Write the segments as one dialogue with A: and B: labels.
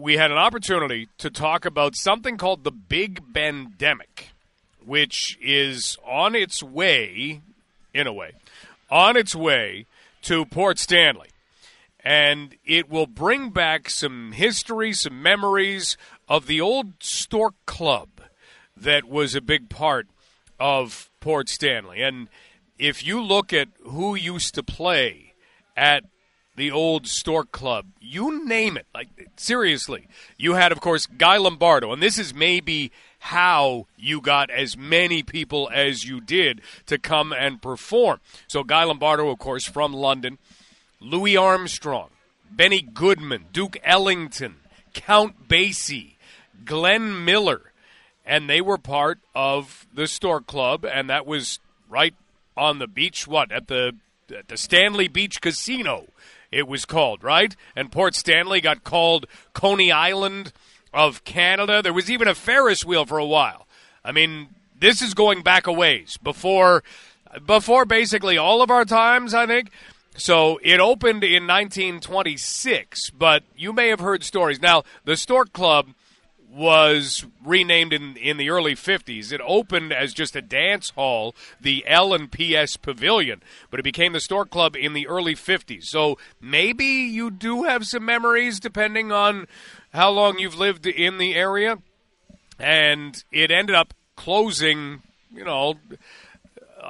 A: we had an opportunity to talk about something called the Big Bandemic, which is on its way, in a way, on its way to Port Stanley. And it will bring back some history, some memories of the old Stork Club that was a big part of Port Stanley. And if you look at who used to play at the old Stork Club, you name it. Like seriously, you had, of course, Guy Lombardo, and this is maybe how you got as many people as you did to come and perform. So Guy Lombardo, of course, from London, Louis Armstrong, Benny Goodman, Duke Ellington, Count Basie, Glenn Miller, and they were part of the Stork Club, and that was right on the beach. What at the at the Stanley Beach Casino it was called, right? And Port Stanley got called Coney Island of Canada. There was even a Ferris wheel for a while. I mean, this is going back a ways before before basically all of our times, I think. So it opened in 1926, but you may have heard stories. Now, the Stork Club was renamed in in the early 50s. It opened as just a dance hall, the L and PS Pavilion, but it became the Stork Club in the early 50s. So maybe you do have some memories depending on how long you've lived in the area. And it ended up closing, you know,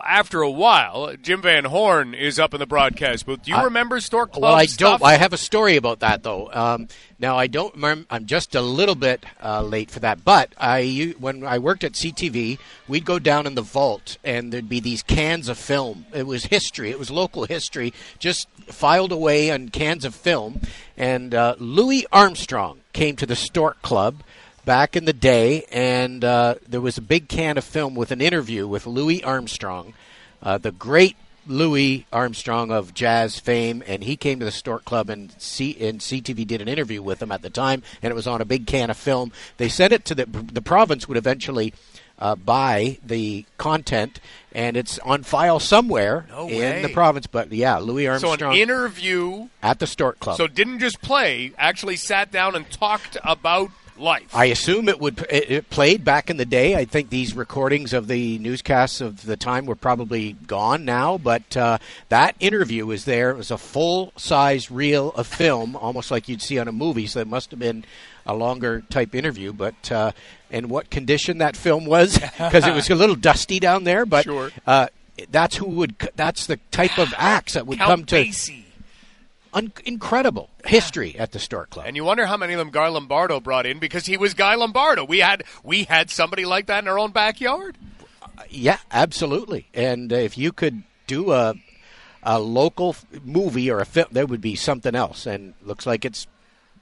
A: after a while, Jim Van Horn is up in the broadcast booth. Do you remember Stork Club?
B: Well, I
A: stuff?
B: don't. I have a story about that though. Um, now I don't remember. I'm just a little bit uh, late for that. But I, when I worked at CTV, we'd go down in the vault, and there'd be these cans of film. It was history. It was local history, just filed away on cans of film. And uh, Louis Armstrong came to the Stork Club back in the day, and uh, there was a big can of film with an interview with Louis Armstrong, uh, the great Louis Armstrong of jazz fame, and he came to the Stork Club, and, C- and CTV did an interview with him at the time, and it was on a big can of film. They sent it to the the province would eventually. Uh, buy the content, and it's on file somewhere
A: No
B: in the province. But yeah, Louis Armstrong.
A: So an interview.
B: at the Stork Club.
A: So didn't just play, actually sat down and talked about life.
B: I assume it would it, it played back in the day. I think these recordings of the newscasts of the time were probably gone now, but uh, that interview is there. It was a full size reel of film, almost like you'd see on a movie. So it must have been a longer type interview. But uh, and what condition that film was because it was a little dusty down there. But
A: Sure.
B: uh, that's who would. That's the type of acts that would
A: Count
B: come to
A: Basie.
B: Un- incredible history at the Stork Club.
A: And you wonder how many of them Guy Lombardo brought in because he was Guy Lombardo. We had we had somebody like that in our own backyard.
B: Yeah, absolutely. And uh, if you could do a a local f- movie or a film, there would be something else. And looks like it's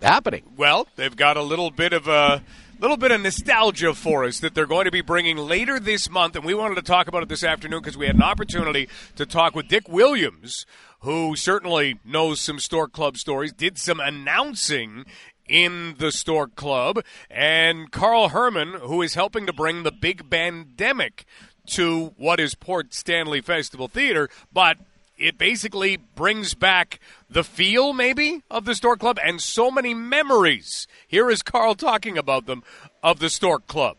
B: happening.
A: Well, they've got a little bit of a little bit of nostalgia for us that they're going to be bringing later this month, and we wanted to talk about it this afternoon because we had an opportunity to talk with Dick Williams, who certainly knows some Stork Club stories, did some announcing in the Stork Club, and Karl Herman, who is helping to bring the Big Bandemic to what is Port Stanley Festival Theater, but it basically brings back the feel, maybe, of the Stork Club and so many memories. Here is Karl talking about them of the Stork Club.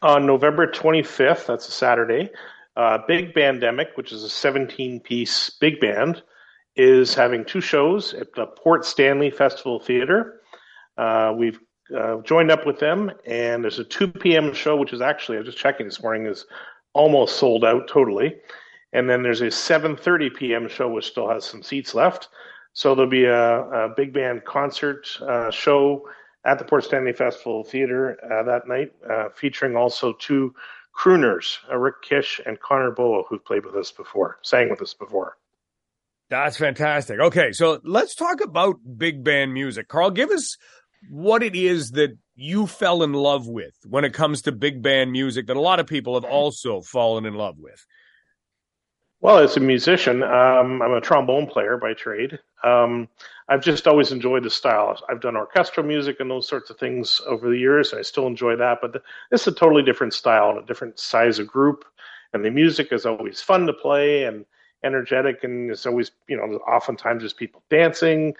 C: On November 25th, that's a Saturday, uh, Big Bandemic, which is a 17 piece big band, is having two shows at the Port Stanley Festival Theater. Uh, we've uh, joined up with them, and there's a 2 p.m. show, which is actually, I was just checking this morning, is almost sold out totally. And then there's a 7:30 p.m. show, which still has some seats left. So there'll be a, a big band concert uh, show at the Port Stanley Festival Theater uh, that night, uh, featuring also two crooners, uh, Rick Kish and Connor Boa, who've played with us before, sang with us before.
A: That's fantastic. Okay, so let's talk about big band music. Karl, give us what it is that you fell in love with when it comes to big band music that a lot of people have also fallen in love with.
C: Well, as a musician, um, I'm a trombone player by trade. Um, I've just always enjoyed the style. I've done orchestral music and those sorts of things over the years, and I still enjoy that. But this is a totally different style and a different size of group, and the music is always fun to play and energetic, and it's always, you know, oftentimes there's people dancing,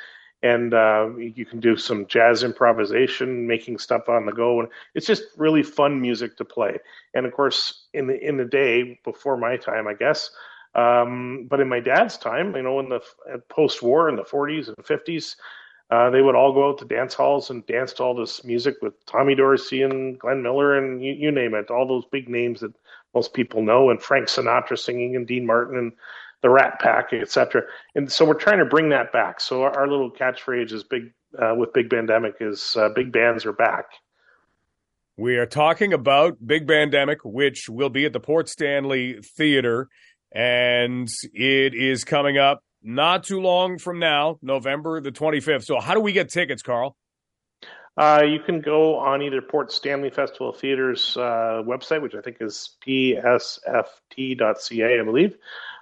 C: and uh, you can do some jazz improvisation, making stuff on the go, and it's just really fun music to play. And of course, in the in the day before my time, I guess, um, but in my dad's time, you know, in the post-war in the 40s and 50s, uh, they would all go out to dance halls and dance to all this music with Tommy Dorsey and Glenn Miller and you, you name it, all those big names that most people know, and Frank Sinatra singing and Dean Martin and the Rat Pack, etc. And so we're trying to bring that back. So our, our little catchphrase is big uh, with Big Bandemic is uh, big bands are back.
A: We are talking about Big Bandemic, which will be at the Port Stanley Theater, and it is coming up not too long from now, November the 25th. So, how do we get tickets, Karl?
C: Uh, you can go on either Port Stanley Festival Theater's uh, website, which I think is psft.ca, I believe,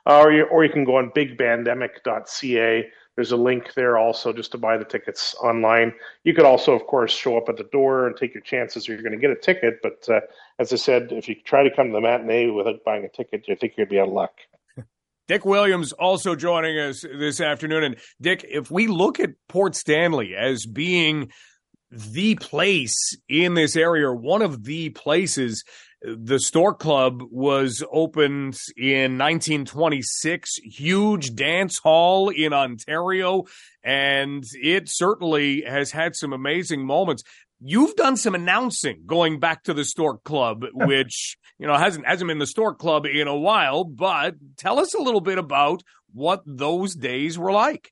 C: uh, or, you, or you can go on bigbandemic.ca. There's a link there also just to buy the tickets online. You could also, of course, show up at the door and take your chances you're going to get a ticket. But uh, as I said, if you try to come to the matinee without buying a ticket, you think you'd be out of luck.
A: Dick Williams also joining us this afternoon. And Dick, if we look at Port Stanley as being the place in this area, one of the places. The Stork Club was opened in 1926, huge dance hall in Ontario, and it certainly has had some amazing moments. You've done some announcing going back to the Stork Club, which you know hasn't hasn't been the Stork Club in a while. But tell us a little bit about what those days were like.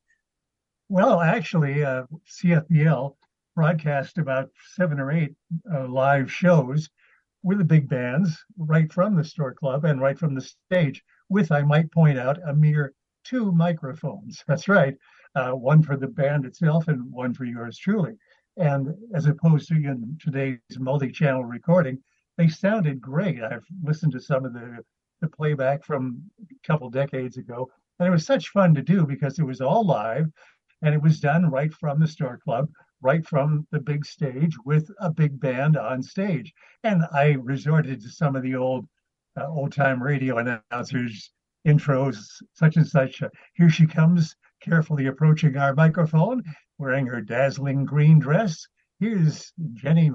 D: Well, actually, uh, CFPL broadcast about seven or eight uh, live shows with the big bands right from the Stork Club and right from the stage, with, I might point out, a mere two microphones. That's right, uh, one for the band itself and one for yours truly. And as opposed to in today's multi channel recording, they sounded great. I've listened to some of the, the playback from a couple decades ago, and it was such fun to do because it was all live and it was done right from the Stork Club right from the big stage with a big band on stage. And I resorted to some of the old uh, old time radio announcers intros, such and such. Uh, Here she comes, carefully approaching our microphone, wearing her dazzling green dress. Here's Jenny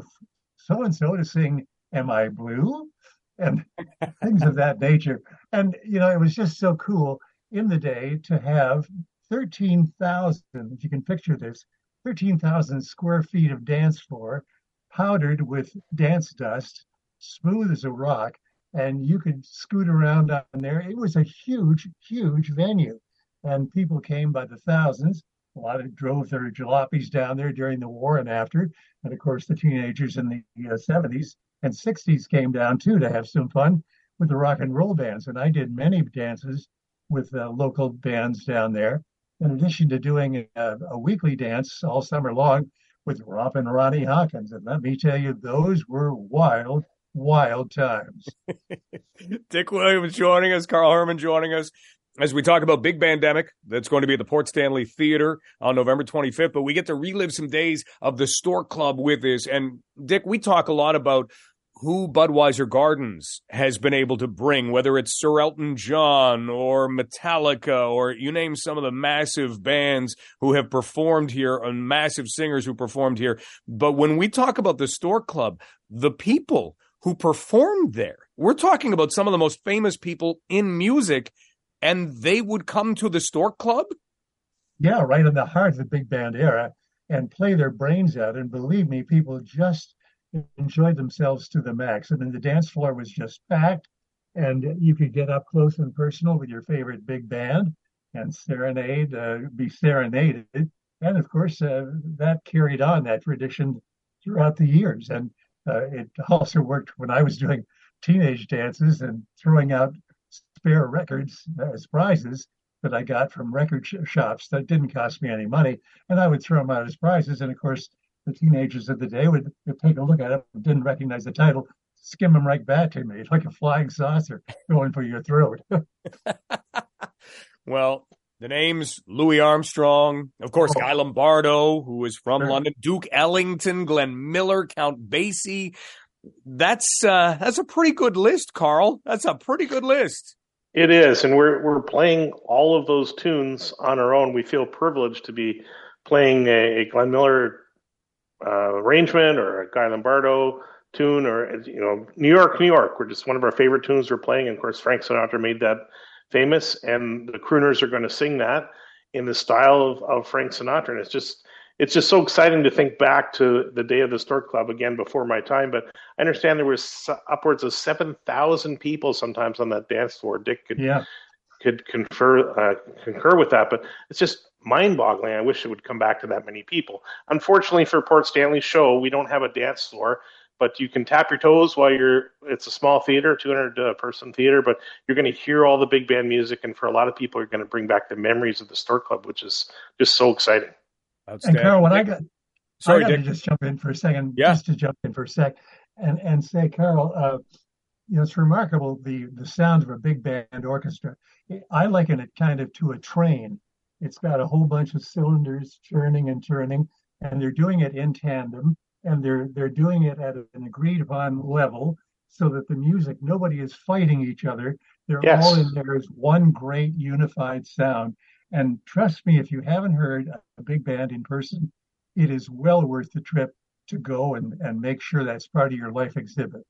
D: so and so to sing Am I Blue? And things of that nature. And, you know, it was just so cool in the day to have 13,000, if you can picture this, 13,000 square feet of dance floor, powdered with dance dust, smooth as a rock, and you could scoot around on there. It was a huge, huge venue, and people came by the thousands. A lot of drove their jalopies down there during the war and after, and of course the teenagers in the uh, 70s and 60s came down too to have some fun with the rock and roll bands. And I did many dances with uh, local bands down there in addition to doing a, a weekly dance all summer long with Rompin' Ronnie Hawkins. And let me tell you, those were wild, wild times.
A: Dick Williams joining us, Karl Herman joining us as we talk about Big Bandemic, that's going to be at the Port Stanley Theater on November 25th. But we get to relive some days of the Stork Club with this. And Dick, we talk a lot about who Budweiser Gardens has been able to bring, whether it's Sir Elton John or Metallica or you name some of the massive bands who have performed here and massive singers who performed here. But when we talk about the Stork Club, the people who performed there, we're talking about some of the most famous people in music, and they would come to the Stork Club?
D: Yeah, right in the heart of the big band era and play their brains out. And believe me, people just enjoyed themselves to the max. I mean, the dance floor was just packed, and you could get up close and personal with your favorite big band and serenade, uh, be serenaded. And of course, uh, that carried on that tradition throughout the years. And uh, it also worked when I was doing teenage dances and throwing out spare records as prizes that I got from record sh- shops that didn't cost me any money. And I would throw them out as prizes. And of course, the teenagers of the day would, would take a look at it, didn't recognize the title, skim them right back to me like a flying saucer going for your throat.
A: well, the names Louis Armstrong, of course, oh. Guy Lombardo, who is from sure. London, Duke Ellington, Glenn Miller, Count Basie. That's uh, that's a pretty good list, Karl. That's a pretty good list.
C: It is, and we're we're playing all of those tunes on our own. We feel privileged to be playing a, a Glenn Miller uh, arrangement or a Guy Lombardo tune or you know New York, New York. We're just one of our favorite tunes we're playing. And of course, Frank Sinatra made that famous, and the crooners are going to sing that in the style of, of Frank Sinatra. And it's just it's just so exciting to think back to the day of the Stork Club again before my time. But I understand there was upwards of seven thousand people sometimes on that dance floor. Dick could
D: yeah.
C: could confer uh, concur with that, but it's just mind-boggling. I wish it would come back to that many people. Unfortunately for Port Stanley show, we don't have a dance floor, but you can tap your toes while you're. It's a small theater, 200 uh, person theater, but you're going to hear all the big band music, and for a lot of people, you're going to bring back the memories of the Stork Club, which is just so exciting.
D: And Carol, when I got, sorry, I got to just jump in for a second,
A: yeah.
D: just to jump in for a sec, and and say, Carol, uh, you know, it's remarkable the the sound of a big band orchestra. I liken it kind of to a train. It's got a whole bunch of cylinders churning and turning, and they're doing it in tandem, and they're they're doing it at an agreed upon level, so that the music nobody is fighting each other. They're
C: yes.
D: all in there as one great unified sound. And trust me, if you haven't heard a big band in person, it is well worth the trip to go and, and make sure that's part of your life exhibit.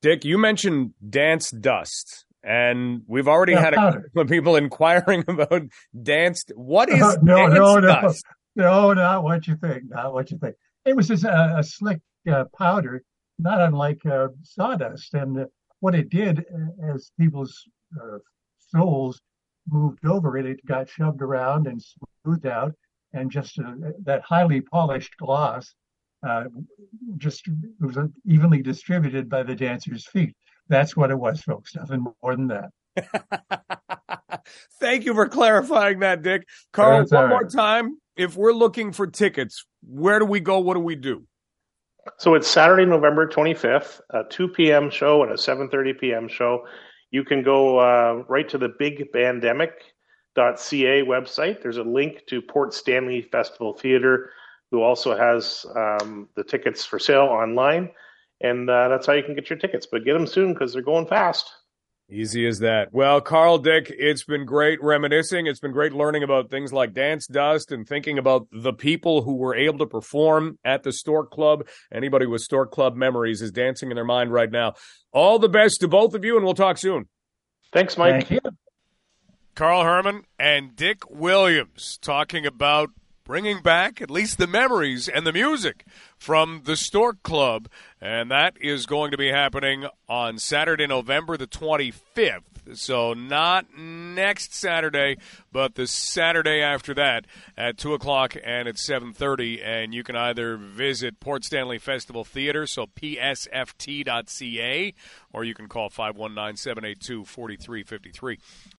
A: Dick, you mentioned Dance Dust, and we've already had a couple of people inquiring about Dance. What is no,
D: no? No, no, not what you think. Not what you think. It was just a, a slick uh, powder, not unlike uh, sawdust. And what it did, uh, as people's uh, souls moved over it, it got shoved around and smoothed out, and just uh, that highly polished gloss uh, just was evenly distributed by the dancer's feet. That's what it was, folks. Nothing more than that.
A: Thank you for clarifying that, Dick. Karl, That's one right. more time. If we're looking for tickets, where do we go? What do we do?
C: So it's Saturday, November 25th, a 2 p.m. show and a 7:30 p.m. show you can go uh, right to the bigbandemic.ca website. There's a link to Port Stanley Festival Theatre, who also has um, the tickets for sale online. And uh, that's how you can get your tickets. But get them soon because they're going fast.
A: Easy as that. Well, Karl Dick, it's been great reminiscing. It's been great learning about things like Dance Dust and thinking about the people who were able to perform at the Stork Club. Anybody with Stork Club memories is dancing in their mind right now. All the best to both of you, and we'll talk soon.
C: Thanks, Mike.
D: Thank you.
A: Karl Herman and Dick Williams talking about bringing back at least the memories and the music from the Stork Club. And that is going to be happening on Saturday, November the 25th. So not next Saturday, but the Saturday after that at 2 o'clock and at 7.30. And you can either visit Port Stanley Festival Theater, so psft.ca, or you can call 519-782-4353.